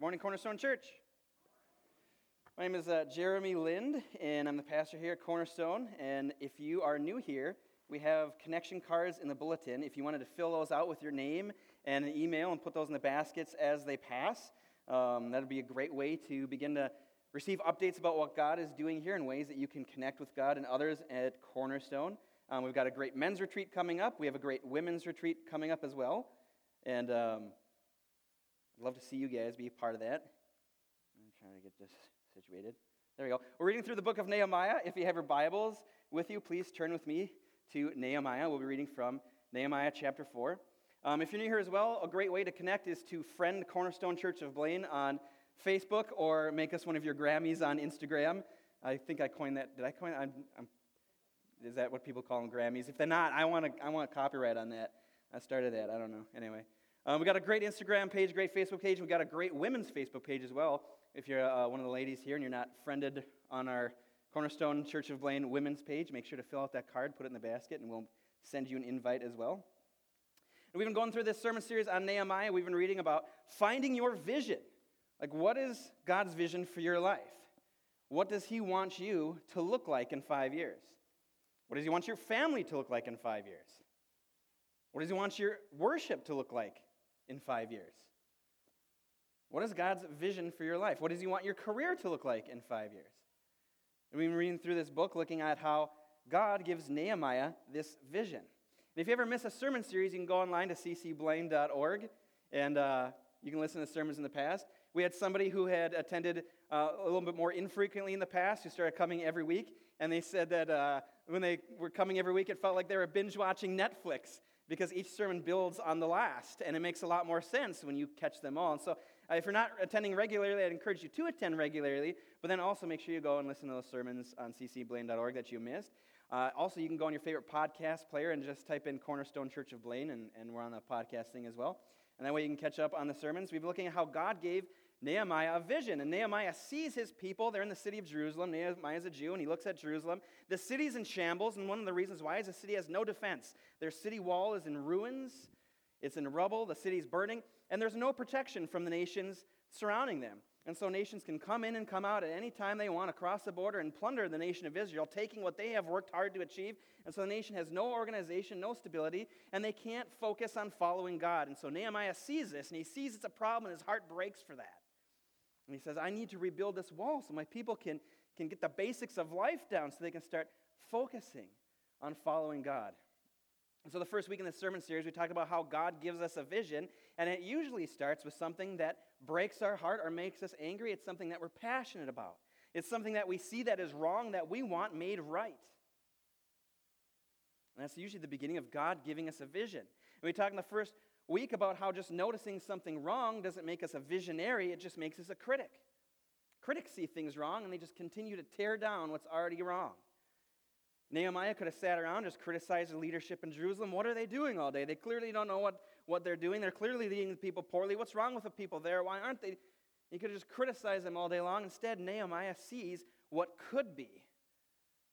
Morning, Cornerstone Church. My name is uh, Jeremy Lind, and I'm the pastor here at Cornerstone. And if you are new here, we have connection cards in the bulletin. If you wanted to fill those out with your name and an email and put those in the baskets as they pass, um, that would be a great way to begin to receive updates about what God is doing here and ways that you can connect with God and others at Cornerstone. Um, we've got a great men's retreat coming up. We have a great women's retreat coming up as well. And um, I'd love to see you guys be a part of that. I'm trying to get this situated. There we go. We're reading through the book of Nehemiah. If you have your Bibles with you, please turn with me to Nehemiah. We'll be reading from Nehemiah chapter 4. Um, if you're new here as well, a great way to connect is to friend Cornerstone Church of Blaine on Facebook or make us one of your Grammys on Instagram. I think I coined that. Did I coin? I'm, I'm, is that what people call them, Grammys? If they're not, I want, to, I want copyright on that. I started that. I don't know. Anyway. Um, we got a great Instagram page, great Facebook page. We got a great women's Facebook page as well. If you're uh, one of the ladies here and you're not friended on our Cornerstone Church of Blaine women's page, make sure to fill out that card, put it in the basket, and we'll send you an invite as well. And we've been going through this sermon series on Nehemiah. We've been reading about finding your vision. Like, what is God's vision for your life? What does He want you to look like in five years? What does He want your family to look like in five years? What does He want your worship to look like in five years? What is God's vision for your life? What does He want your career to look like in five years? We've been reading through this book looking at how God gives Nehemiah this vision. And if you ever miss a sermon series, you can go online to ccblaine.org and uh, you can listen to sermons in the past. We had somebody who had attended uh, a little bit more infrequently in the past who started coming every week, and they said that uh, when they were coming every week, it felt like they were binge watching Netflix because each sermon builds on the last, and it makes a lot more sense when you catch them all. And so, uh, if you're not attending regularly, I'd encourage you to attend regularly, but then also make sure you go and listen to those sermons on ccblaine.org that you missed. Uh, also, you can go on your favorite podcast player and just type in Cornerstone Church of Blaine, and, and we're on the podcasting as well. And that way you can catch up on the sermons. We've been looking at how God gave Nehemiah a vision. And Nehemiah sees his people. They're in the city of Jerusalem. Nehemiah is a Jew, and he looks at Jerusalem. The city's in shambles, and one of the reasons why is the city has no defense. Their city wall is in ruins, it's in rubble, the city's burning, and there's no protection from the nations surrounding them. And so nations can come in and come out at any time they want across the border and plunder the nation of Israel, taking what they have worked hard to achieve. And so the nation has no organization, no stability, and they can't focus on following God. And so Nehemiah sees this, and he sees it's a problem, and his heart breaks for that. And he says, I need to rebuild this wall so my people can, can get the basics of life down so they can start focusing on following God. And so, the first week in this sermon series, we talked about how God gives us a vision, and it usually starts with something that breaks our heart or makes us angry. It's something that we're passionate about, it's something that we see that is wrong that we want made right. And that's usually the beginning of God giving us a vision. And we talked in the first week about how just noticing something wrong doesn't make us a visionary, it just makes us a critic. Critics see things wrong and they just continue to tear down what's already wrong. Nehemiah could have sat around, just criticized the leadership in Jerusalem. What are they doing all day? They clearly don't know what, what they're doing. They're clearly leading the people poorly. What's wrong with the people there? Why aren't they? He could have just criticized them all day long. Instead, Nehemiah sees what could be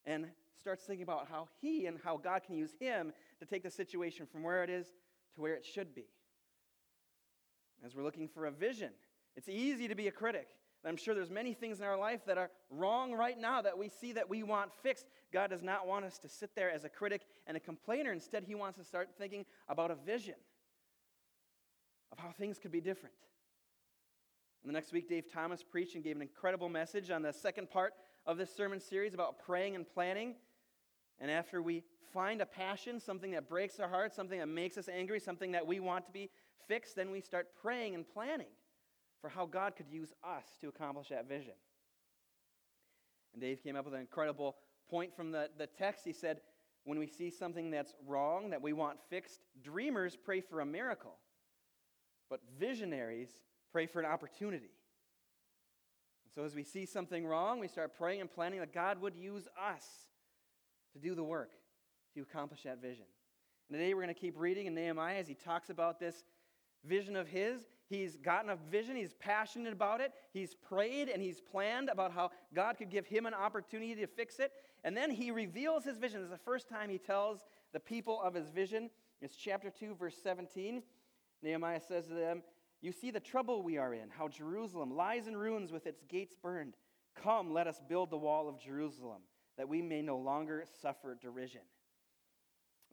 and starts thinking about how he and how God can use him to take the situation from where it is to where it should be. As we're looking for a vision, it's easy to be a critic. And I'm sure there's many things in our life that are wrong right now that we see that we want fixed. God does not want us to sit there as a critic and a complainer. Instead, He wants to start thinking about a vision of how things could be different. And the next week, Dave Thomas preached and gave an incredible message on the second part of this sermon series about praying and planning. And after we find a passion, something that breaks our heart, something that makes us angry, something that we want to be fixed, then we start praying and planning for how God could use us to accomplish that vision. And Dave came up with an incredible point from the, the text. He said, When we see something that's wrong, that we want fixed, dreamers pray for a miracle, but visionaries pray for an opportunity. And so as we see something wrong, we start praying and planning that God would use us to do the work to accomplish that vision. And today we're going to keep reading in Nehemiah as he talks about this vision of his. He's gotten a vision, he's passionate about it, he's prayed and he's planned about how God could give him an opportunity to fix it. And then he reveals his vision. This is the first time he tells the people of his vision. It's chapter 2, verse 17. Nehemiah says to them, You see the trouble we are in, how Jerusalem lies in ruins with its gates burned. Come, let us build the wall of Jerusalem, that we may no longer suffer derision.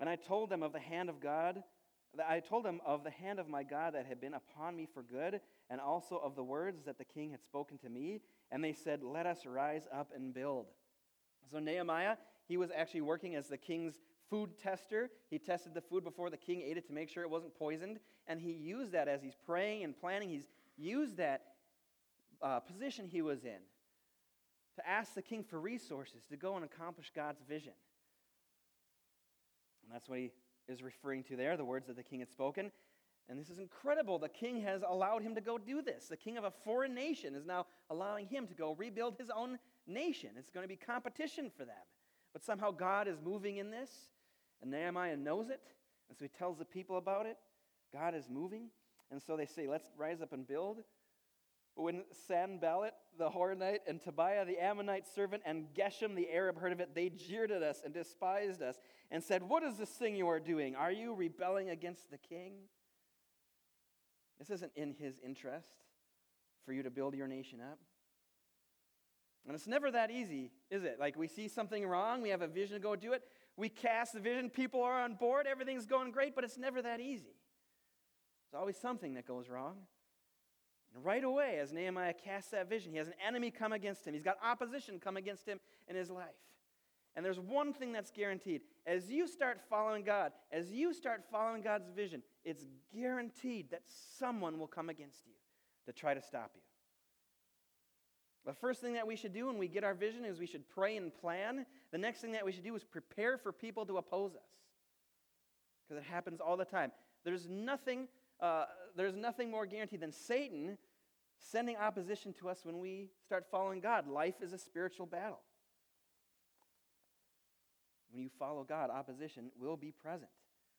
And I told them of the hand of God, I told them of the hand of my God that had been upon me for good, and also of the words that the king had spoken to me. And they said, Let us rise up and build. So Nehemiah, he was actually working as the king's food tester. He tested the food before the king ate it to make sure it wasn't poisoned. And he used that as he's praying and planning. He's used that uh, position he was in to ask the king for resources to go and accomplish God's vision. And that's what he is referring to there, the words that the king had spoken. And this is incredible. The king has allowed him to go do this. The king of a foreign nation is now allowing him to go rebuild his own nation. It's going to be competition for them. But somehow God is moving in this, and Nehemiah knows it. And so he tells the people about it. God is moving. And so they say, let's rise up and build. When Sanballat the Horonite and Tobiah the Ammonite servant and Geshem the Arab heard of it, they jeered at us and despised us and said, What is this thing you are doing? Are you rebelling against the king? This isn't in his interest for you to build your nation up. And it's never that easy, is it? Like we see something wrong, we have a vision to go do it, we cast the vision, people are on board, everything's going great, but it's never that easy. There's always something that goes wrong. And right away, as Nehemiah casts that vision, he has an enemy come against him. He's got opposition come against him in his life. And there's one thing that's guaranteed. As you start following God, as you start following God's vision, it's guaranteed that someone will come against you to try to stop you. The first thing that we should do when we get our vision is we should pray and plan. The next thing that we should do is prepare for people to oppose us. Because it happens all the time. There's nothing, uh, there's nothing more guaranteed than Satan sending opposition to us when we start following God. Life is a spiritual battle. When you follow God, opposition will be present.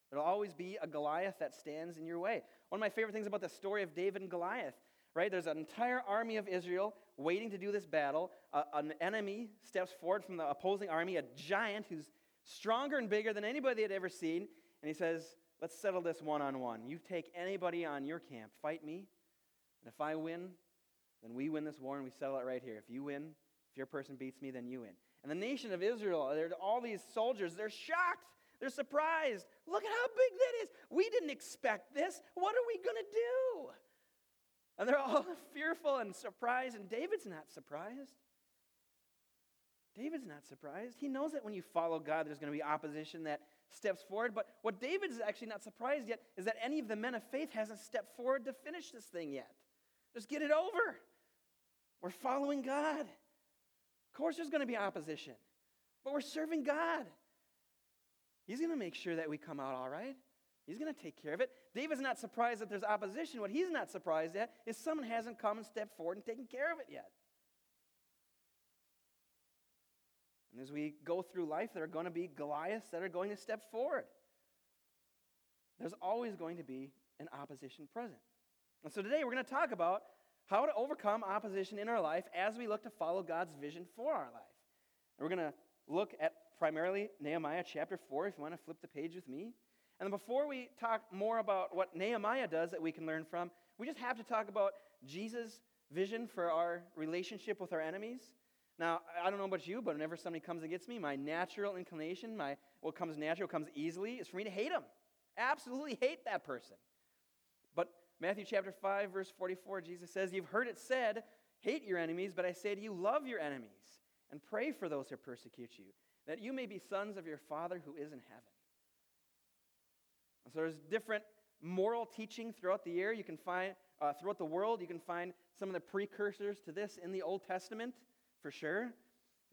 There'll always be a Goliath that stands in your way. One of my favorite things about the story of David and Goliath, right? There's an entire army of Israel waiting to do this battle. Uh, an enemy steps forward from the opposing army, a giant who's stronger and bigger than anybody they had ever seen. And he says, Let's settle this one on one. You take anybody on your camp, fight me. And if I win, then we win this war and we settle it right here. If you win, if your person beats me, then you win. And the nation of Israel, all these soldiers, they're shocked. They're surprised. Look at how big that is. We didn't expect this. What are we going to do? And they're all fearful and surprised, and David's not surprised. David's not surprised. He knows that when you follow God, there's going to be opposition that steps forward. But what David is actually not surprised yet is that any of the men of faith hasn't stepped forward to finish this thing yet. Just get it over. We're following God. Of course, there's going to be opposition, but we're serving God. He's going to make sure that we come out all right. He's going to take care of it. David's not surprised that there's opposition. What he's not surprised at is someone hasn't come and stepped forward and taken care of it yet. And as we go through life, there are going to be Goliaths that are going to step forward. There's always going to be an opposition present. And so today we're going to talk about how to overcome opposition in our life as we look to follow God's vision for our life. And we're going to look at primarily Nehemiah chapter 4, if you want to flip the page with me. And before we talk more about what Nehemiah does that we can learn from, we just have to talk about Jesus' vision for our relationship with our enemies. Now, I don't know about you, but whenever somebody comes against me, my natural inclination, my what comes natural, comes easily, is for me to hate them. Absolutely hate that person. But Matthew chapter 5, verse 44, Jesus says, You've heard it said, hate your enemies, but I say to you, love your enemies, and pray for those who persecute you, that you may be sons of your Father who is in heaven. So there's different moral teaching throughout the year. You can find uh, throughout the world. You can find some of the precursors to this in the Old Testament, for sure.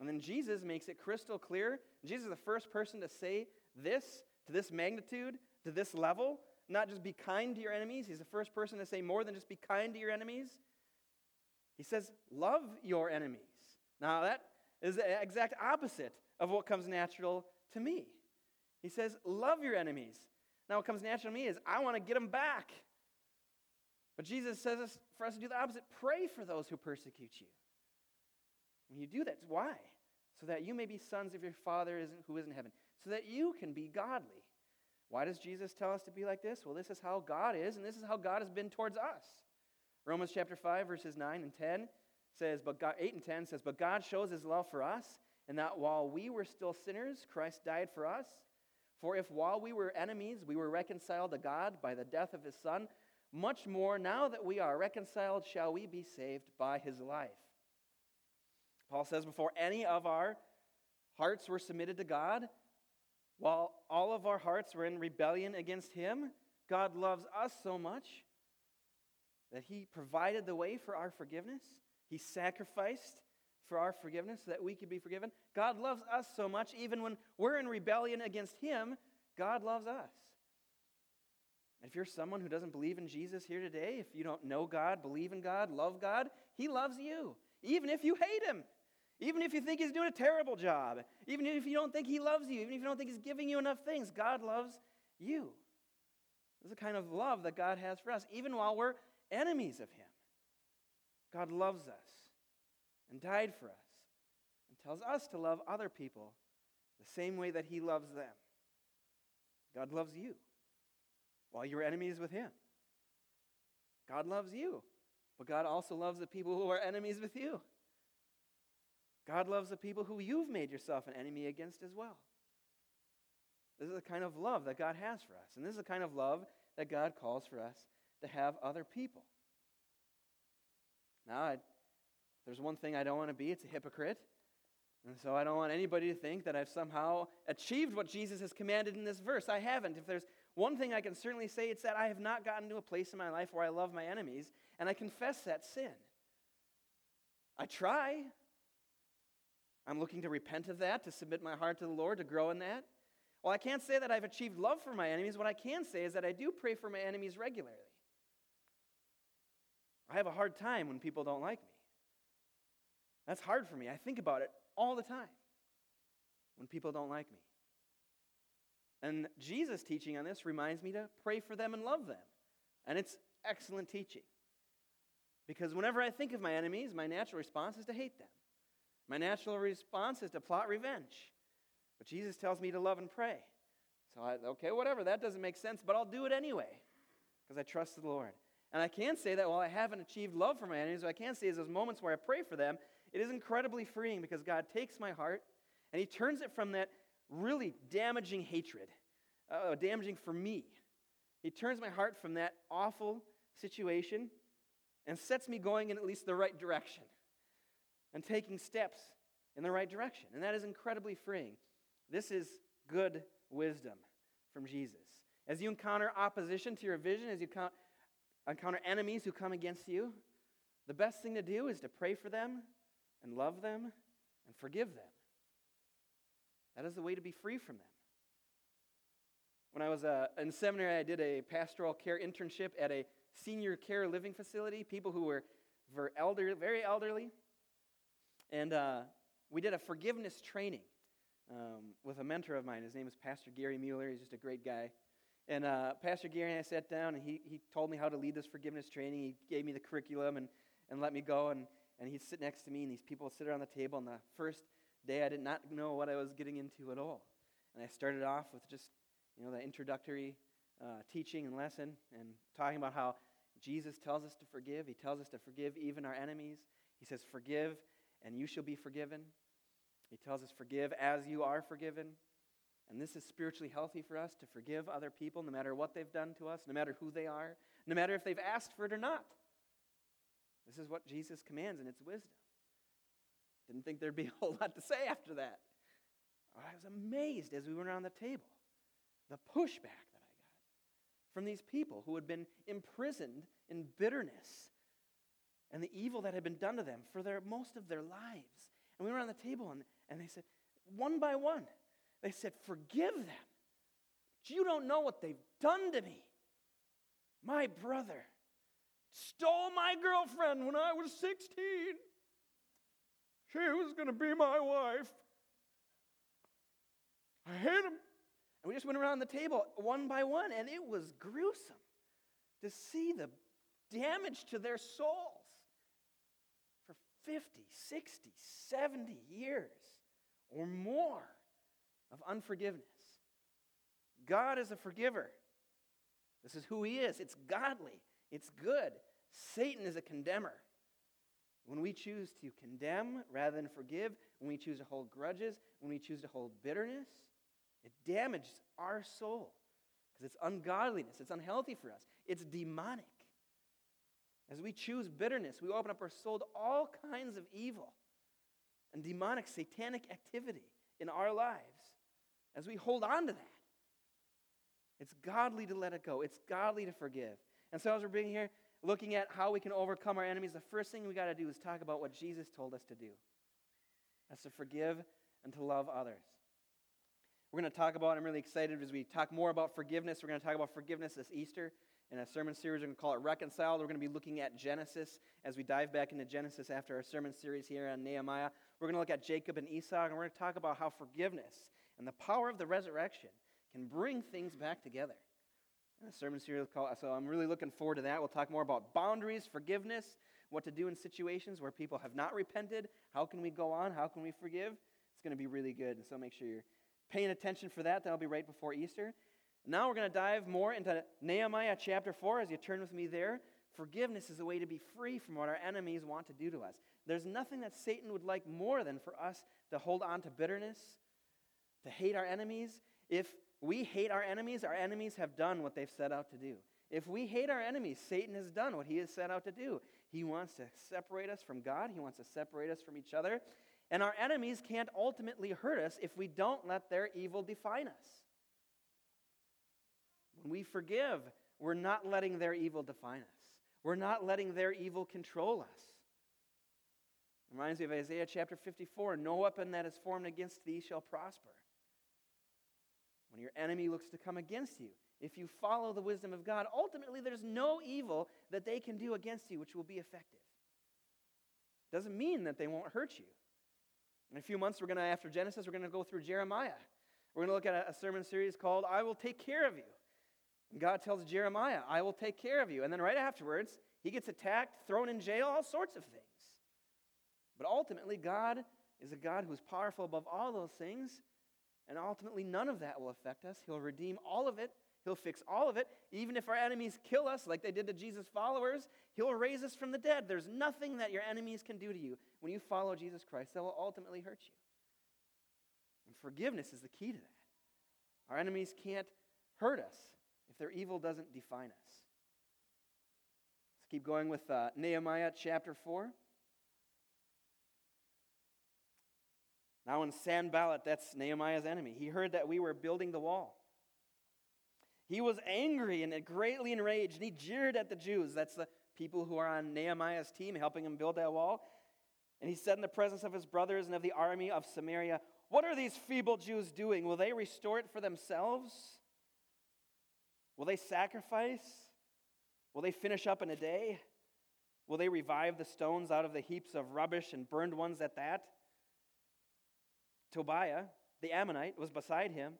And then Jesus makes it crystal clear. Jesus is the first person to say this to this magnitude, to this level. Not just be kind to your enemies. He's the first person to say more than just be kind to your enemies. He says, love your enemies. Now, that is the exact opposite of what comes natural to me. He says, love your enemies. Now, what comes natural to me is I want to get them back. But Jesus says for us to do the opposite pray for those who persecute you. When you do that, why? So that you may be sons of your Father who is in heaven, so that you can be godly. Why does Jesus tell us to be like this? Well, this is how God is, and this is how God has been towards us. Romans chapter 5, verses 9 and 10 says, but God, 8 and 10 says, But God shows his love for us, and that while we were still sinners, Christ died for us. For if while we were enemies, we were reconciled to God by the death of his Son, much more now that we are reconciled, shall we be saved by his life. Paul says, Before any of our hearts were submitted to God, while all of our hearts were in rebellion against him, God loves us so much that he provided the way for our forgiveness. He sacrificed for our forgiveness so that we could be forgiven. God loves us so much, even when we're in rebellion against Him, God loves us. If you're someone who doesn't believe in Jesus here today, if you don't know God, believe in God, love God, He loves you, even if you hate Him. Even if you think he's doing a terrible job, even if you don't think he loves you, even if you don't think he's giving you enough things, God loves you. This is the kind of love that God has for us, even while we're enemies of him. God loves us and died for us and tells us to love other people the same way that he loves them. God loves you while you're enemies with him. God loves you, but God also loves the people who are enemies with you. God loves the people who you've made yourself an enemy against as well. This is the kind of love that God has for us. And this is the kind of love that God calls for us to have other people. Now, I, there's one thing I don't want to be it's a hypocrite. And so I don't want anybody to think that I've somehow achieved what Jesus has commanded in this verse. I haven't. If there's one thing I can certainly say, it's that I have not gotten to a place in my life where I love my enemies, and I confess that sin. I try. I'm looking to repent of that, to submit my heart to the Lord, to grow in that. Well, I can't say that I've achieved love for my enemies. What I can say is that I do pray for my enemies regularly. I have a hard time when people don't like me. That's hard for me. I think about it all the time when people don't like me. And Jesus' teaching on this reminds me to pray for them and love them. And it's excellent teaching. Because whenever I think of my enemies, my natural response is to hate them. My natural response is to plot revenge. But Jesus tells me to love and pray. So, I, okay, whatever, that doesn't make sense, but I'll do it anyway because I trust the Lord. And I can say that while I haven't achieved love for my enemies, what I can say is those moments where I pray for them, it is incredibly freeing because God takes my heart and He turns it from that really damaging hatred, uh, damaging for me. He turns my heart from that awful situation and sets me going in at least the right direction and taking steps in the right direction. And that is incredibly freeing. This is good wisdom from Jesus. As you encounter opposition to your vision, as you encounter enemies who come against you, the best thing to do is to pray for them and love them and forgive them. That is the way to be free from them. When I was uh, in seminary, I did a pastoral care internship at a senior care living facility, people who were elder, very elderly. And uh, we did a forgiveness training um, with a mentor of mine. His name is Pastor Gary Mueller. He's just a great guy. And uh, Pastor Gary and I sat down, and he, he told me how to lead this forgiveness training. He gave me the curriculum and, and let me go. And, and he'd sit next to me, and these people would sit around the table. And the first day, I did not know what I was getting into at all. And I started off with just, you know, the introductory uh, teaching and lesson and talking about how Jesus tells us to forgive. He tells us to forgive even our enemies. He says, Forgive, and you shall be forgiven. He tells us, Forgive as you are forgiven. And this is spiritually healthy for us to forgive other people no matter what they've done to us, no matter who they are, no matter if they've asked for it or not. This is what Jesus commands, and it's wisdom. Didn't think there'd be a whole lot to say after that. I was amazed as we went around the table. The pushback that I got from these people who had been imprisoned in bitterness and the evil that had been done to them for their, most of their lives. And we were around the table, and, and they said, one by one, they said, Forgive them. You don't know what they've done to me. My brother stole my girlfriend when I was 16. She was going to be my wife. I hate him. And we just went around the table one by one, and it was gruesome to see the damage to their souls for 50, 60, 70 years or more of unforgiveness. God is a forgiver. This is who he is. It's godly, it's good. Satan is a condemner. When we choose to condemn rather than forgive, when we choose to hold grudges, when we choose to hold bitterness, it damages our soul because it's ungodliness, it's unhealthy for us, it's demonic. As we choose bitterness, we open up our soul to all kinds of evil and demonic, satanic activity in our lives. As we hold on to that, it's godly to let it go, it's godly to forgive. And so, as we're being here, looking at how we can overcome our enemies, the first thing we got to do is talk about what Jesus told us to do. That's to forgive and to love others. We're going to talk about, I'm really excited as we talk more about forgiveness. We're going to talk about forgiveness this Easter in a sermon series. We're going to call it Reconciled. We're going to be looking at Genesis as we dive back into Genesis after our sermon series here on Nehemiah. We're going to look at Jacob and Esau, and we're going to talk about how forgiveness and the power of the resurrection can bring things back together In a sermon series called, so I'm really looking forward to that. We'll talk more about boundaries, forgiveness, what to do in situations where people have not repented. How can we go on? How can we forgive? It's going to be really good. And so make sure you're paying attention for that. That'll be right before Easter. Now we're going to dive more into Nehemiah chapter 4 as you turn with me there. Forgiveness is a way to be free from what our enemies want to do to us. There's nothing that Satan would like more than for us to hold on to bitterness, to hate our enemies. If we hate our enemies, our enemies have done what they've set out to do. If we hate our enemies, Satan has done what he has set out to do. He wants to separate us from God, he wants to separate us from each other. And our enemies can't ultimately hurt us if we don't let their evil define us. When we forgive, we're not letting their evil define us. We're not letting their evil control us. Reminds me of Isaiah chapter 54 No weapon that is formed against thee shall prosper. When your enemy looks to come against you, if you follow the wisdom of God, ultimately there's no evil that they can do against you which will be effective. Doesn't mean that they won't hurt you. In a few months, we're going to, after Genesis, we're going to go through Jeremiah. We're going to look at a, a sermon series called I Will Take Care of You. God tells Jeremiah, I will take care of you. And then right afterwards, he gets attacked, thrown in jail, all sorts of things. But ultimately, God is a God who's powerful above all those things, and ultimately, none of that will affect us. He'll redeem all of it, He'll fix all of it. Even if our enemies kill us, like they did to Jesus' followers, He'll raise us from the dead. There's nothing that your enemies can do to you when you follow Jesus Christ that will ultimately hurt you. And forgiveness is the key to that. Our enemies can't hurt us if their evil doesn't define us. Let's keep going with uh, Nehemiah chapter 4. Now, in Sanballat, that's Nehemiah's enemy, he heard that we were building the wall. He was angry and greatly enraged, and he jeered at the Jews. That's the people who are on Nehemiah's team helping him build that wall. And he said in the presence of his brothers and of the army of Samaria, What are these feeble Jews doing? Will they restore it for themselves? Will they sacrifice? Will they finish up in a day? Will they revive the stones out of the heaps of rubbish and burned ones at that? Tobiah, the Ammonite, was beside him,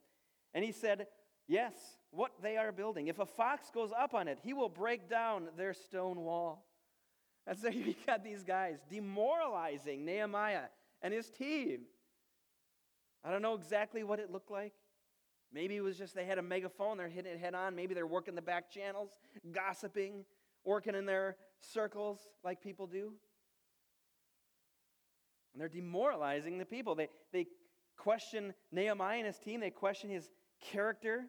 and he said, Yes, what they are building. If a fox goes up on it, he will break down their stone wall. And so you got these guys demoralizing Nehemiah and his team. I don't know exactly what it looked like. Maybe it was just they had a megaphone, they're hitting it head on. Maybe they're working the back channels, gossiping, working in their circles like people do. And they're demoralizing the people. They, they question Nehemiah and his team, they question his character.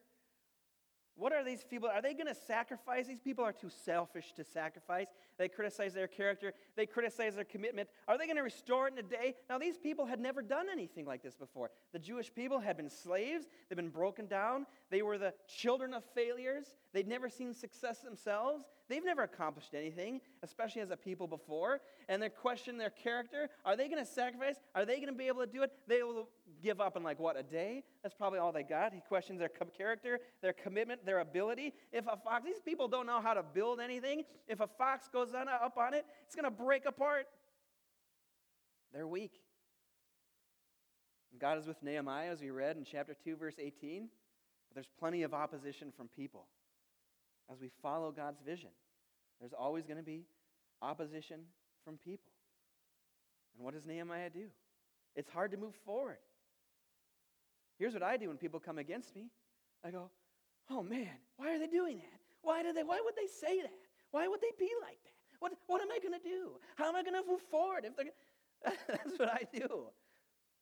What are these people? Are they going to sacrifice? These people are too selfish to sacrifice. They criticize their character. They criticize their commitment. Are they going to restore it in a day? Now, these people had never done anything like this before. The Jewish people had been slaves. They'd been broken down. They were the children of failures. They'd never seen success themselves. They've never accomplished anything, especially as a people before. And they question their character. Are they going to sacrifice? Are they going to be able to do it? They will give up in like what, a day? That's probably all they got. He questions their character, their commitment, their ability. If a fox, these people don't know how to build anything. If a fox goes on, up on it, it's going to break apart. They're weak. God is with Nehemiah, as we read in chapter 2, verse 18. But there's plenty of opposition from people as we follow God's vision. There's always going to be opposition from people. And what does Nehemiah do? It's hard to move forward. Here's what I do when people come against me I go, oh man, why are they doing that? Why, do they, why would they say that? Why would they be like that? What, what am I going to do? How am I going to move forward? If they're, that's what I do.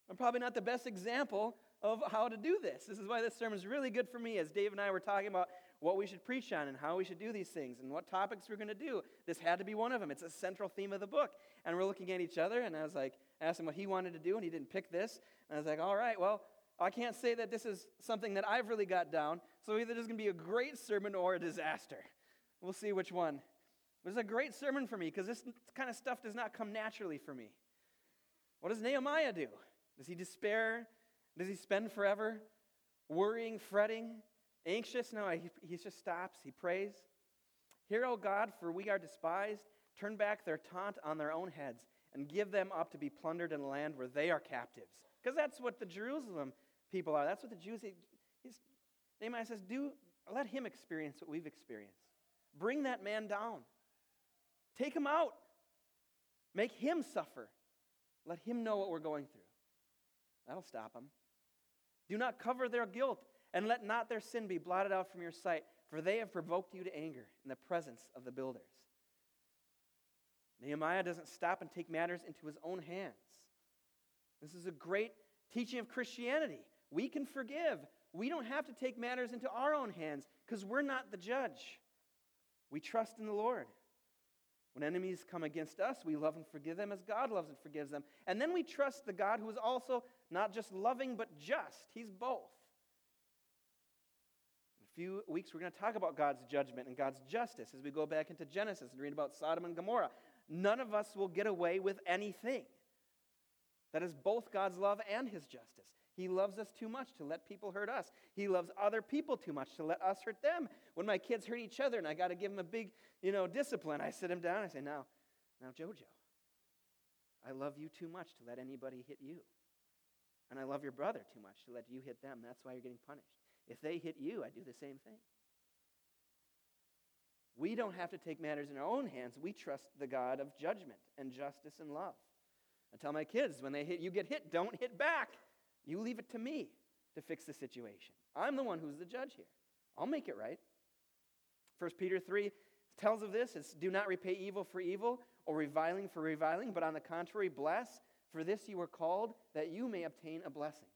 I'm probably not the best example of how to do this. This is why this sermon is really good for me, as Dave and I were talking about what we should preach on and how we should do these things and what topics we're going to do. This had to be one of them. It's a central theme of the book. And we're looking at each other, and I was like, I asked him what he wanted to do, and he didn't pick this. And I was like, all right, well, I can't say that this is something that I've really got down. So either there's going to be a great sermon or a disaster. We'll see which one. It was a great sermon for me because this kind of stuff does not come naturally for me. What does Nehemiah do? Does he despair? Does he spend forever worrying, fretting, anxious? No, he, he just stops. He prays. Hear, O God, for we are despised. Turn back their taunt on their own heads and give them up to be plundered in a land where they are captives. Because that's what the Jerusalem people are. That's what the Jews. Nehemiah says, "Do let him experience what we've experienced. Bring that man down. Take him out. Make him suffer. Let him know what we're going through. That'll stop them. Do not cover their guilt, and let not their sin be blotted out from your sight, for they have provoked you to anger in the presence of the builders. Nehemiah doesn't stop and take matters into his own hands. This is a great teaching of Christianity. We can forgive. We don't have to take matters into our own hands because we're not the judge. We trust in the Lord. When enemies come against us, we love and forgive them as God loves and forgives them. And then we trust the God who is also not just loving, but just. He's both. In a few weeks, we're going to talk about God's judgment and God's justice as we go back into Genesis and read about Sodom and Gomorrah. None of us will get away with anything. That is both God's love and His justice. He loves us too much to let people hurt us. He loves other people too much to let us hurt them. When my kids hurt each other and I got to give them a big, you know, discipline, I sit them down. I say, now, now, Jojo, I love you too much to let anybody hit you. And I love your brother too much to let you hit them. That's why you're getting punished. If they hit you, I do the same thing. We don't have to take matters in our own hands. We trust the God of judgment and justice and love. I tell my kids when they hit you get hit, don't hit back. You leave it to me to fix the situation. I'm the one who's the judge here. I'll make it right. 1 Peter 3 tells of this it's do not repay evil for evil or reviling for reviling, but on the contrary, bless, for this you were called that you may obtain a blessing.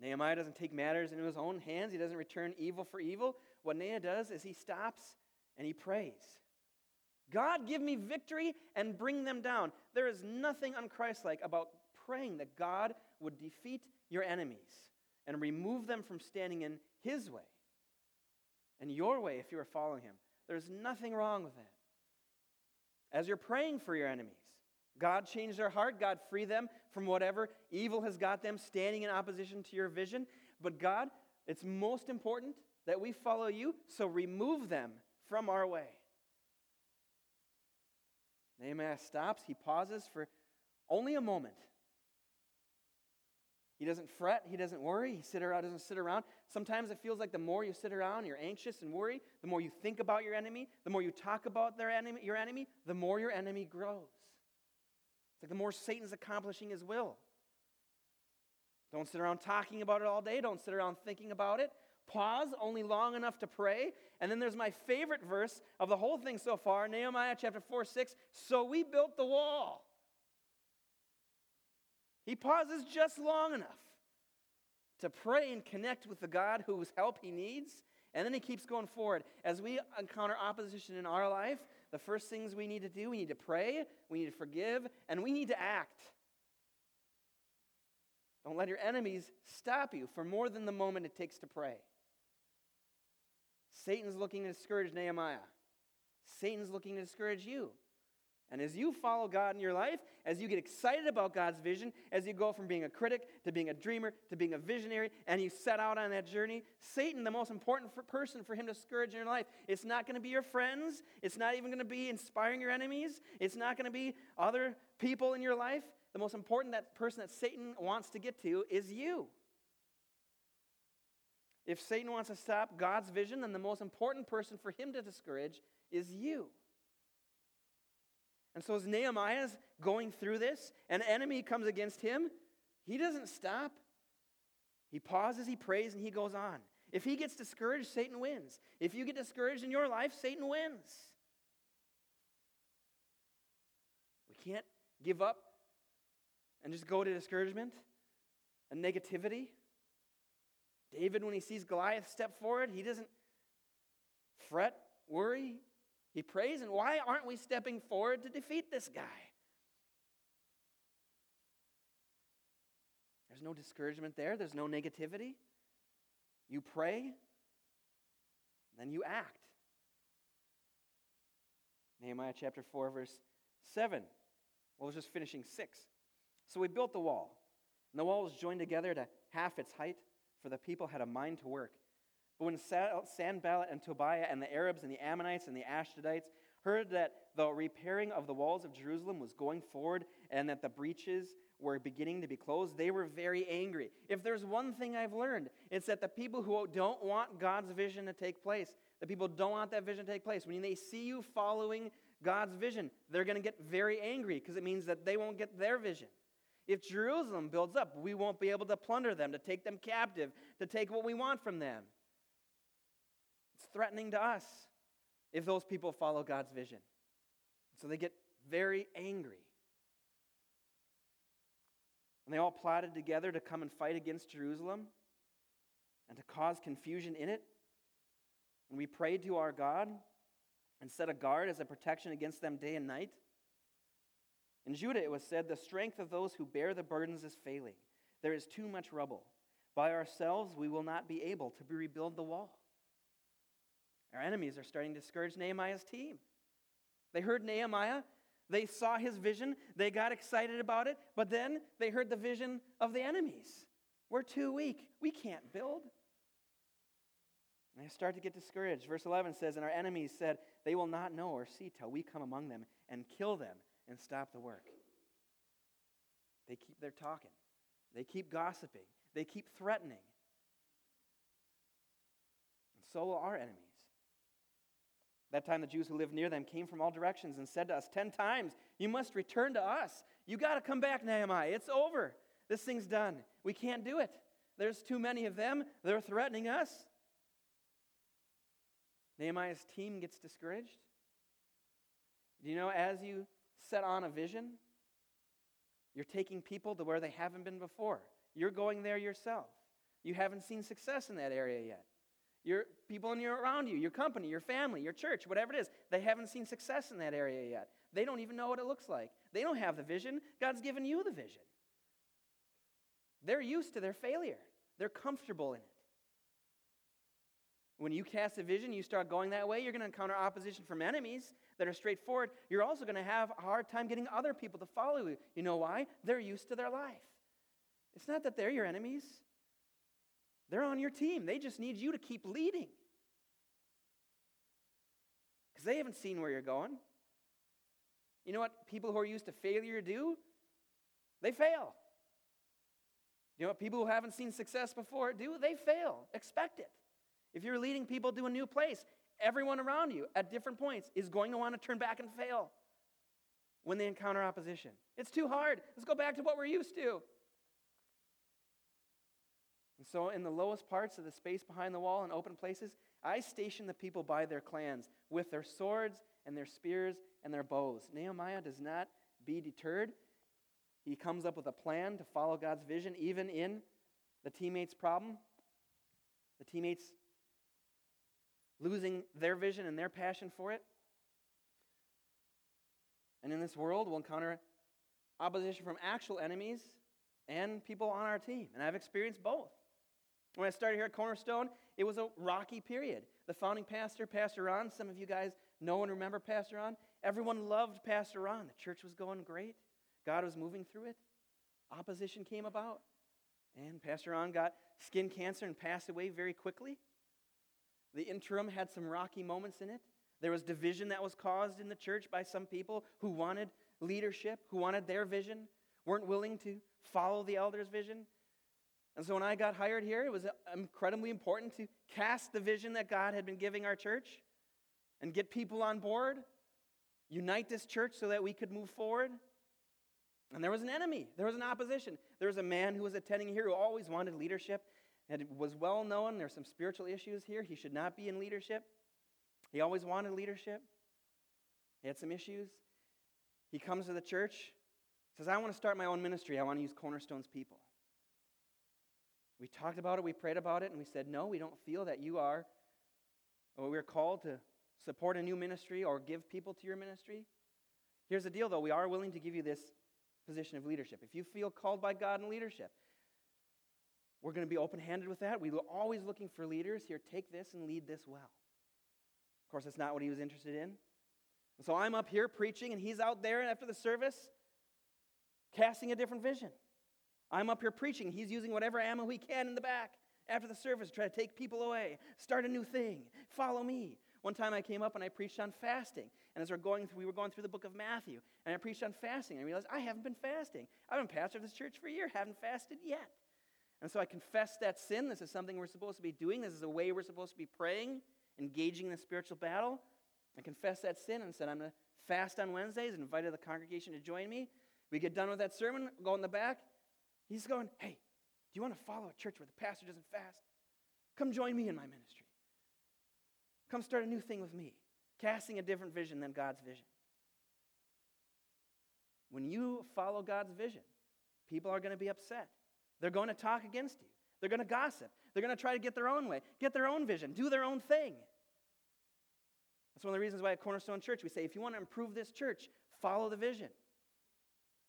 Nehemiah doesn't take matters into his own hands. He doesn't return evil for evil. What Nehemiah does is he stops and he prays. God, give me victory and bring them down. There is nothing unchristlike about praying that God would defeat your enemies and remove them from standing in His way and your way if you are following Him. There's nothing wrong with that. As you're praying for your enemies, God change their heart. God free them from whatever evil has got them standing in opposition to your vision. But God, it's most important that we follow you, so remove them from our way. Nehemiah stops. He pauses for only a moment. He doesn't fret. He doesn't worry. He sit around, doesn't sit around. Sometimes it feels like the more you sit around, you're anxious and worry. The more you think about your enemy, the more you talk about their enemy, your enemy, the more your enemy grows. It's like the more Satan's accomplishing his will. Don't sit around talking about it all day. Don't sit around thinking about it. Pause only long enough to pray. And then there's my favorite verse of the whole thing so far Nehemiah chapter 4 6. So we built the wall. He pauses just long enough to pray and connect with the God whose help he needs. And then he keeps going forward. As we encounter opposition in our life, the first things we need to do, we need to pray, we need to forgive, and we need to act. Don't let your enemies stop you for more than the moment it takes to pray. Satan's looking to discourage Nehemiah. Satan's looking to discourage you. And as you follow God in your life, as you get excited about God's vision, as you go from being a critic to being a dreamer to being a visionary, and you set out on that journey, Satan, the most important for person for him to discourage in your life, it's not going to be your friends. It's not even going to be inspiring your enemies. It's not going to be other people in your life. The most important that person that Satan wants to get to is you. If Satan wants to stop God's vision, then the most important person for him to discourage is you. And so as Nehemiah's going through this, an enemy comes against him, he doesn't stop. He pauses, he prays, and he goes on. If he gets discouraged, Satan wins. If you get discouraged in your life, Satan wins. We can't give up and just go to discouragement and negativity. David, when he sees Goliath step forward, he doesn't fret, worry. He prays, and why aren't we stepping forward to defeat this guy? There's no discouragement there, there's no negativity. You pray, then you act. Nehemiah chapter 4, verse 7. Well, I was just finishing 6. So we built the wall, and the wall was joined together to half its height, for the people had a mind to work. But when Sanballat and Tobiah and the Arabs and the Ammonites and the Ashdodites heard that the repairing of the walls of Jerusalem was going forward and that the breaches were beginning to be closed, they were very angry. If there's one thing I've learned, it's that the people who don't want God's vision to take place, the people don't want that vision to take place, when they see you following God's vision, they're going to get very angry because it means that they won't get their vision. If Jerusalem builds up, we won't be able to plunder them, to take them captive, to take what we want from them. It's threatening to us if those people follow God's vision. So they get very angry. And they all plotted together to come and fight against Jerusalem and to cause confusion in it. And we prayed to our God and set a guard as a protection against them day and night. In Judah, it was said, The strength of those who bear the burdens is failing. There is too much rubble. By ourselves, we will not be able to rebuild the wall. Our enemies are starting to discourage Nehemiah's team. They heard Nehemiah, they saw his vision, they got excited about it, but then they heard the vision of the enemies. We're too weak. We can't build. And they start to get discouraged. Verse 11 says, And our enemies said, They will not know or see till we come among them and kill them and stop the work. They keep their talking, they keep gossiping, they keep threatening. And so will our enemies. That time, the Jews who lived near them came from all directions and said to us, Ten times, you must return to us. You got to come back, Nehemiah. It's over. This thing's done. We can't do it. There's too many of them. They're threatening us. Nehemiah's team gets discouraged. Do you know, as you set on a vision, you're taking people to where they haven't been before. You're going there yourself. You haven't seen success in that area yet. Your people in your around you, your company, your family, your church, whatever it is, they haven't seen success in that area yet. They don't even know what it looks like. They don't have the vision. God's given you the vision. They're used to their failure. They're comfortable in it. When you cast a vision, you start going that way, you're going to encounter opposition from enemies that are straightforward. You're also going to have a hard time getting other people to follow you. You know why? They're used to their life. It's not that they're your enemies, they're on your team. They just need you to keep leading because they haven't seen where you're going. You know what people who are used to failure do? They fail. You know what people who haven't seen success before do? They fail. Expect it. If you're leading people to a new place, everyone around you at different points is going to want to turn back and fail when they encounter opposition. It's too hard. Let's go back to what we're used to. And so, in the lowest parts of the space behind the wall and open places, I station the people by their clans with their swords and their spears and their bows. Nehemiah does not be deterred. He comes up with a plan to follow God's vision, even in the teammates' problem. The teammates losing their vision and their passion for it. And in this world, we'll encounter opposition from actual enemies and people on our team. And I've experienced both. When I started here at Cornerstone, it was a rocky period. The founding pastor, Pastor Ron, some of you guys know and remember Pastor Ron. Everyone loved Pastor Ron. The church was going great, God was moving through it. Opposition came about, and Pastor Ron got skin cancer and passed away very quickly. The interim had some rocky moments in it. There was division that was caused in the church by some people who wanted leadership, who wanted their vision, weren't willing to follow the elder's vision. And so when I got hired here, it was uh, incredibly important to cast the vision that God had been giving our church and get people on board, unite this church so that we could move forward. And there was an enemy, there was an opposition. There was a man who was attending here who always wanted leadership, It was well known there's some spiritual issues here. He should not be in leadership. He always wanted leadership. He had some issues. He comes to the church, says, I want to start my own ministry. I want to use Cornerstone's people. We talked about it, we prayed about it, and we said, No, we don't feel that you are, or we're called to support a new ministry or give people to your ministry. Here's the deal, though we are willing to give you this position of leadership. If you feel called by God in leadership, we're going to be open handed with that. We are always looking for leaders. Here, take this and lead this well. Of course, that's not what he was interested in. So I'm up here preaching, and he's out there after the service casting a different vision. I'm up here preaching. He's using whatever ammo he can in the back after the service to try to take people away, start a new thing, follow me. One time I came up and I preached on fasting. And as we're going through, we were going through the book of Matthew, and I preached on fasting. And I realized I haven't been fasting. I've been pastor of this church for a year, haven't fasted yet. And so I confessed that sin. This is something we're supposed to be doing. This is a way we're supposed to be praying, engaging in the spiritual battle. I confessed that sin and said, I'm going to fast on Wednesdays and invited the congregation to join me. We get done with that sermon, go in the back. He's going, Hey, do you want to follow a church where the pastor doesn't fast? Come join me in my ministry. Come start a new thing with me, casting a different vision than God's vision. When you follow God's vision, people are going to be upset. They're going to talk against you. They're going to gossip. They're going to try to get their own way, get their own vision, do their own thing. That's one of the reasons why at Cornerstone Church we say if you want to improve this church, follow the vision.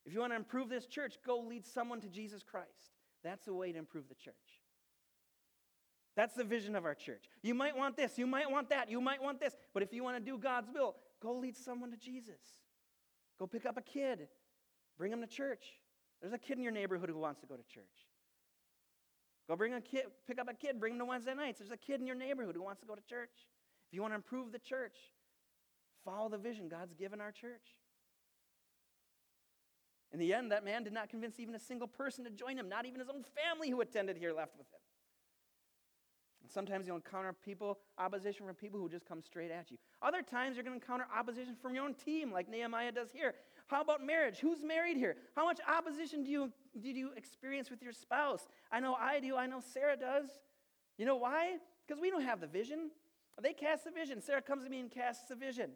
If you want to improve this church, go lead someone to Jesus Christ. That's the way to improve the church. That's the vision of our church. You might want this, you might want that, you might want this, but if you want to do God's will, go lead someone to Jesus. Go pick up a kid, bring them to church. There's a kid in your neighborhood who wants to go to church. Go bring a kid, pick up a kid, bring them to Wednesday nights. There's a kid in your neighborhood who wants to go to church. If you want to improve the church, follow the vision God's given our church. In the end, that man did not convince even a single person to join him, not even his own family who attended here left with him. And sometimes you'll encounter people, opposition from people who just come straight at you. Other times you're going to encounter opposition from your own team, like Nehemiah does here. How about marriage? Who's married here? How much opposition do you, did you experience with your spouse? I know I do. I know Sarah does. You know why? Because we don't have the vision. They cast the vision. Sarah comes to me and casts the vision.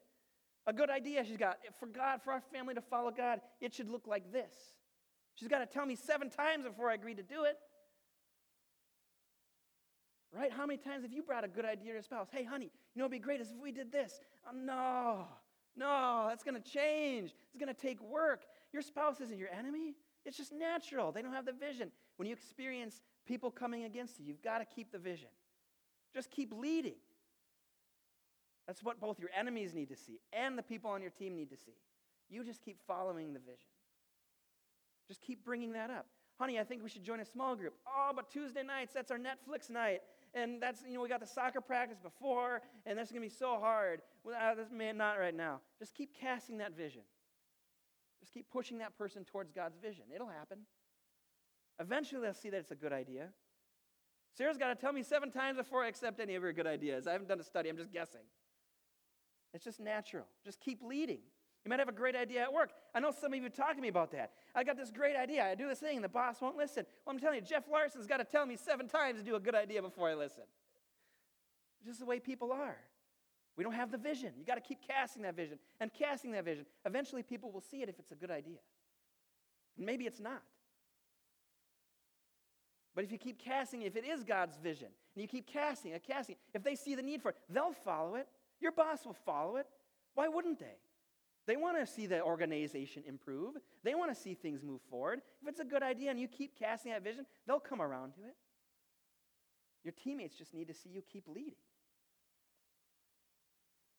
A good idea she's got. For God, for our family to follow God, it should look like this. She's got to tell me seven times before I agree to do it. Right? How many times have you brought a good idea to your spouse? Hey, honey, you know what would be great if we did this. Um, no, no, that's going to change. It's going to take work. Your spouse isn't your enemy. It's just natural. They don't have the vision. When you experience people coming against you, you've got to keep the vision. Just keep leading. That's what both your enemies need to see and the people on your team need to see. You just keep following the vision. Just keep bringing that up. Honey, I think we should join a small group. Oh, but Tuesday nights, that's our Netflix night. And that's, you know, we got the soccer practice before, and that's going to be so hard. Well, uh, this man, not right now. Just keep casting that vision. Just keep pushing that person towards God's vision. It'll happen. Eventually, they'll see that it's a good idea. Sarah's got to tell me seven times before I accept any of her good ideas. I haven't done a study, I'm just guessing. It's just natural. Just keep leading. You might have a great idea at work. I know some of you talk to me about that. I got this great idea. I do this thing, and the boss won't listen. Well, I'm telling you, Jeff Larson's got to tell me seven times to do a good idea before I listen. Just the way people are. We don't have the vision. You got to keep casting that vision and casting that vision. Eventually, people will see it if it's a good idea. And maybe it's not. But if you keep casting, if it is God's vision, and you keep casting and casting, if they see the need for it, they'll follow it. Your boss will follow it. Why wouldn't they? They want to see the organization improve. They want to see things move forward. If it's a good idea and you keep casting that vision, they'll come around to it. Your teammates just need to see you keep leading.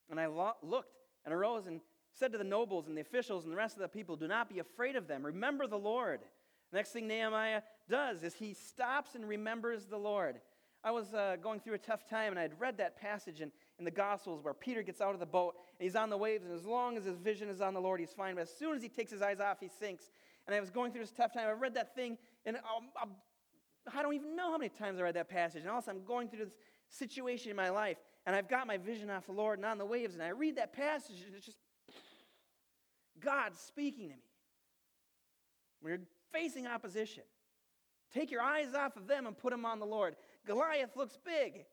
And I lo- looked and arose and said to the nobles and the officials and the rest of the people, Do not be afraid of them. Remember the Lord. Next thing Nehemiah does is he stops and remembers the Lord. I was uh, going through a tough time and I'd read that passage in, in the Gospels where Peter gets out of the boat and he's on the waves, and as long as his vision is on the Lord, he's fine. But as soon as he takes his eyes off, he sinks. And I was going through this tough time. I read that thing, and I'll, I'll, I do not even know how many times I read that passage. And all of a sudden, I'm going through this situation in my life, and I've got my vision off the Lord and on the waves, and I read that passage, and it's just God speaking to me. When you're facing opposition, take your eyes off of them and put them on the Lord. Goliath looks big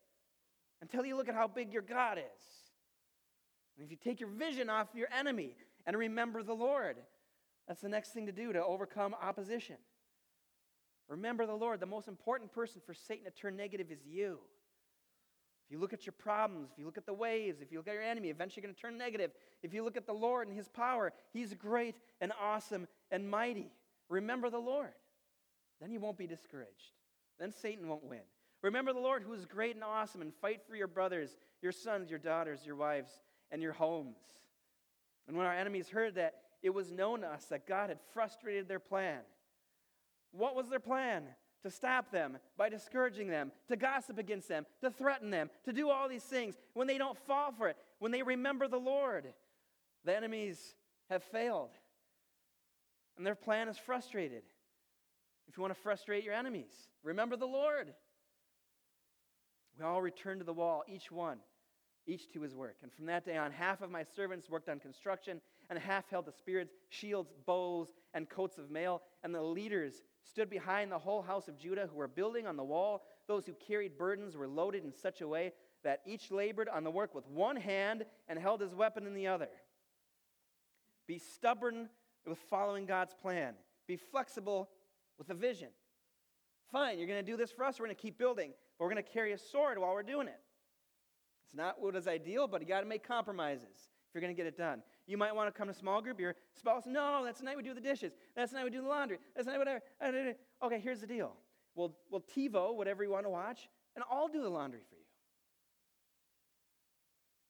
until you look at how big your God is. And if you take your vision off your enemy and remember the Lord, that's the next thing to do to overcome opposition. Remember the Lord. The most important person for Satan to turn negative is you. If you look at your problems, if you look at the waves, if you look at your enemy, eventually you're going to turn negative. If you look at the Lord and his power, he's great and awesome and mighty. Remember the Lord. Then you won't be discouraged. Then Satan won't win. Remember the Lord who is great and awesome and fight for your brothers, your sons, your daughters, your wives, and your homes. And when our enemies heard that, it was known to us that God had frustrated their plan. What was their plan? To stop them by discouraging them, to gossip against them, to threaten them, to do all these things when they don't fall for it, when they remember the Lord. The enemies have failed, and their plan is frustrated. If you want to frustrate your enemies, remember the Lord. We all returned to the wall, each one, each to his work. And from that day on, half of my servants worked on construction, and half held the spears, shields, bows, and coats of mail. And the leaders stood behind the whole house of Judah who were building on the wall. Those who carried burdens were loaded in such a way that each labored on the work with one hand and held his weapon in the other. Be stubborn with following God's plan. Be flexible with a vision. Fine, you're going to do this for us. We're going to keep building, but we're going to carry a sword while we're doing it. It's not what is ideal, but you got to make compromises if you're going to get it done. You might want to come to small group. Your spouse, no, that's the night we do the dishes. That's the night we do the laundry. That's the night whatever. Okay, here's the deal. We'll, we'll TiVo whatever you want to watch, and I'll do the laundry for you.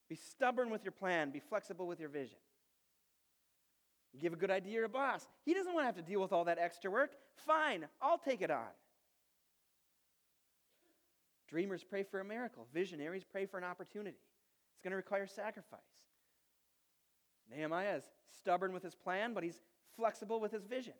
Be stubborn with your plan. Be flexible with your vision. Give a good idea to your boss. He doesn't want to have to deal with all that extra work. Fine, I'll take it on. Dreamers pray for a miracle. Visionaries pray for an opportunity. It's going to require sacrifice. Nehemiah is stubborn with his plan, but he's flexible with his vision.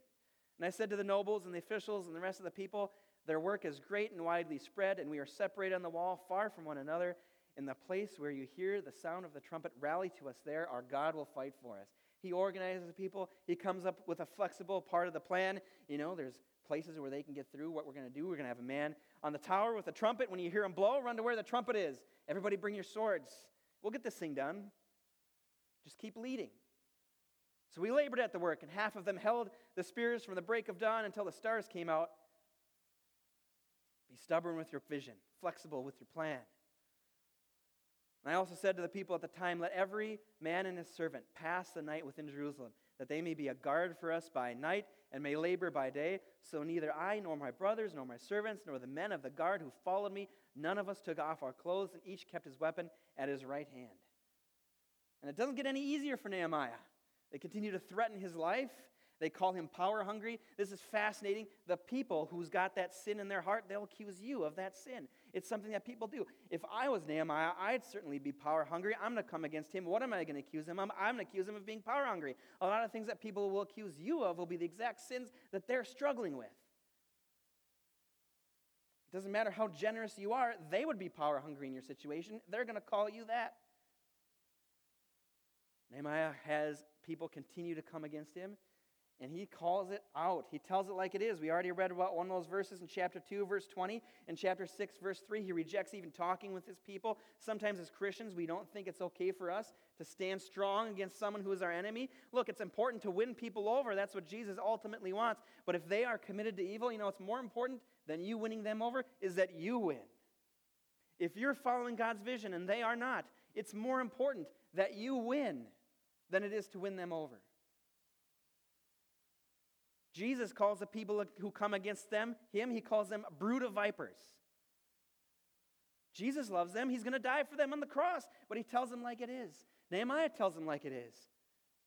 And I said to the nobles and the officials and the rest of the people, Their work is great and widely spread, and we are separated on the wall, far from one another. In the place where you hear the sound of the trumpet, rally to us there. Our God will fight for us. He organizes the people. He comes up with a flexible part of the plan. You know, there's places where they can get through what we're going to do. We're going to have a man on the tower with a trumpet. When you hear him blow, run to where the trumpet is. Everybody bring your swords. We'll get this thing done. Just keep leading. So we labored at the work, and half of them held the spears from the break of dawn until the stars came out. Be stubborn with your vision, flexible with your plan. And I also said to the people at the time, Let every man and his servant pass the night within Jerusalem, that they may be a guard for us by night and may labor by day. So neither I, nor my brothers, nor my servants, nor the men of the guard who followed me, none of us took off our clothes, and each kept his weapon at his right hand. And it doesn't get any easier for Nehemiah. They continue to threaten his life. They call him power hungry. This is fascinating. The people who's got that sin in their heart, they'll accuse you of that sin. It's something that people do. If I was Nehemiah, I'd certainly be power hungry. I'm going to come against him. What am I going to accuse him of? I'm going to accuse him of being power hungry. A lot of things that people will accuse you of will be the exact sins that they're struggling with. It doesn't matter how generous you are, they would be power hungry in your situation. They're going to call you that. Nehemiah has people continue to come against him, and he calls it out. He tells it like it is. We already read about one of those verses in chapter 2, verse 20. In chapter 6, verse 3, he rejects even talking with his people. Sometimes, as Christians, we don't think it's okay for us to stand strong against someone who is our enemy. Look, it's important to win people over. That's what Jesus ultimately wants. But if they are committed to evil, you know, it's more important than you winning them over is that you win. If you're following God's vision and they are not, it's more important that you win than it is to win them over. Jesus calls the people who come against them, him, he calls them a brood of vipers. Jesus loves them. He's going to die for them on the cross, but he tells them like it is. Nehemiah tells them like it is.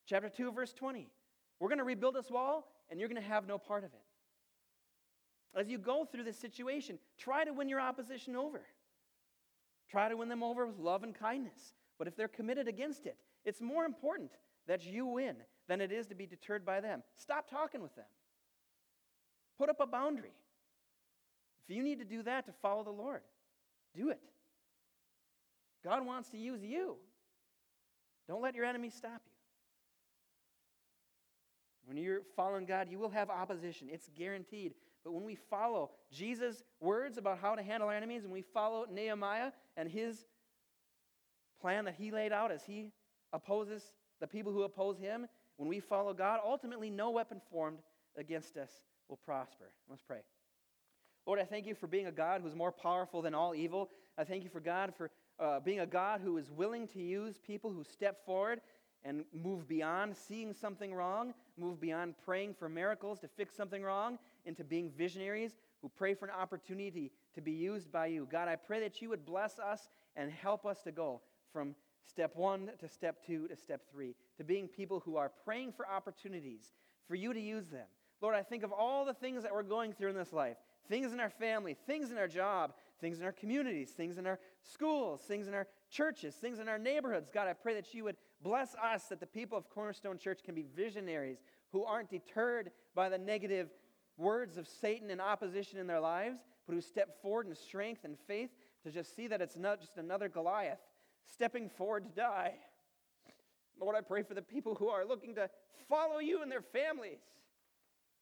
Chapter 2, verse 20. We're going to rebuild this wall, and you're going to have no part of it. As you go through this situation, try to win your opposition over. Try to win them over with love and kindness. But if they're committed against it, it's more important that you win than it is to be deterred by them. Stop talking with them. Put up a boundary. If you need to do that to follow the Lord, do it. God wants to use you. Don't let your enemies stop you. When you're following God, you will have opposition. It's guaranteed. But when we follow Jesus' words about how to handle our enemies, and we follow Nehemiah and his plan that he laid out as he opposes the people who oppose him, when we follow God, ultimately no weapon formed against us will prosper. Let's pray. Lord, I thank you for being a God who's more powerful than all evil. I thank you for God for uh, being a God who is willing to use people who step forward and move beyond seeing something wrong, move beyond praying for miracles to fix something wrong, into being visionaries who pray for an opportunity to be used by you. God, I pray that you would bless us and help us to go from step one to step two to step three, to being people who are praying for opportunities for you to use them. Lord, I think of all the things that we're going through in this life things in our family, things in our job, things in our communities, things in our schools, things in our churches, things in our neighborhoods. God, I pray that you would bless us, that the people of Cornerstone Church can be visionaries who aren't deterred by the negative words of Satan and opposition in their lives, but who step forward in strength and faith to just see that it's not just another Goliath stepping forward to die. Lord, I pray for the people who are looking to follow you and their families.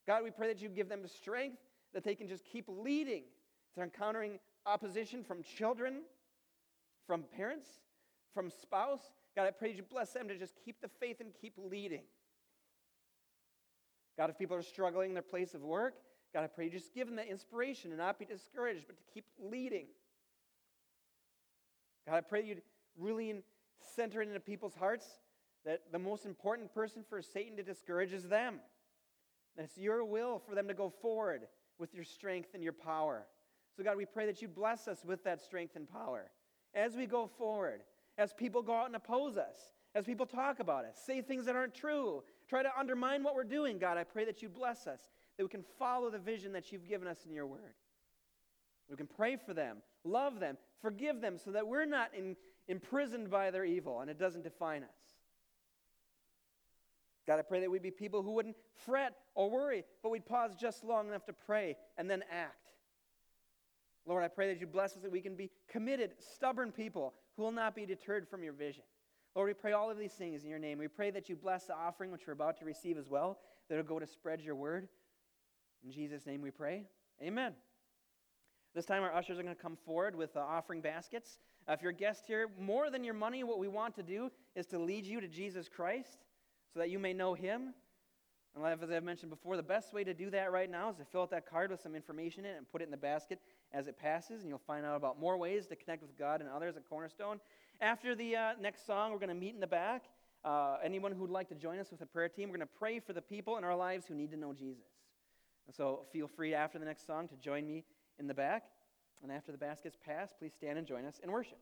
God, we pray that you give them the strength, that they can just keep leading. They're encountering opposition from children, from parents, from spouse. God, I pray that you bless them to just keep the faith and keep leading. God, if people are struggling in their place of work, God, I pray you just give them the inspiration and not be discouraged, but to keep leading. God, I pray you'd really center it into people's hearts that the most important person for Satan to discourage is them. That it's your will for them to go forward with your strength and your power. So, God, we pray that you bless us with that strength and power as we go forward, as people go out and oppose us, as people talk about us, say things that aren't true, try to undermine what we're doing. God, I pray that you bless us, that we can follow the vision that you've given us in your word. We can pray for them, love them, forgive them, so that we're not in, imprisoned by their evil and it doesn't define us. God, I pray that we'd be people who wouldn't fret or worry, but we'd pause just long enough to pray and then act. Lord, I pray that you bless us that we can be committed, stubborn people who will not be deterred from your vision. Lord, we pray all of these things in your name. We pray that you bless the offering which we're about to receive as well, that it'll go to spread your word. In Jesus' name we pray. Amen. This time, our ushers are going to come forward with uh, offering baskets. Uh, if you're a guest here, more than your money, what we want to do is to lead you to Jesus Christ so that you may know him. And as I've mentioned before, the best way to do that right now is to fill out that card with some information in it and put it in the basket as it passes, and you'll find out about more ways to connect with God and others at Cornerstone. After the uh, next song, we're going to meet in the back. Uh, anyone who'd like to join us with a prayer team, we're going to pray for the people in our lives who need to know Jesus. And so feel free after the next song to join me in the back. And after the baskets pass, please stand and join us in worship.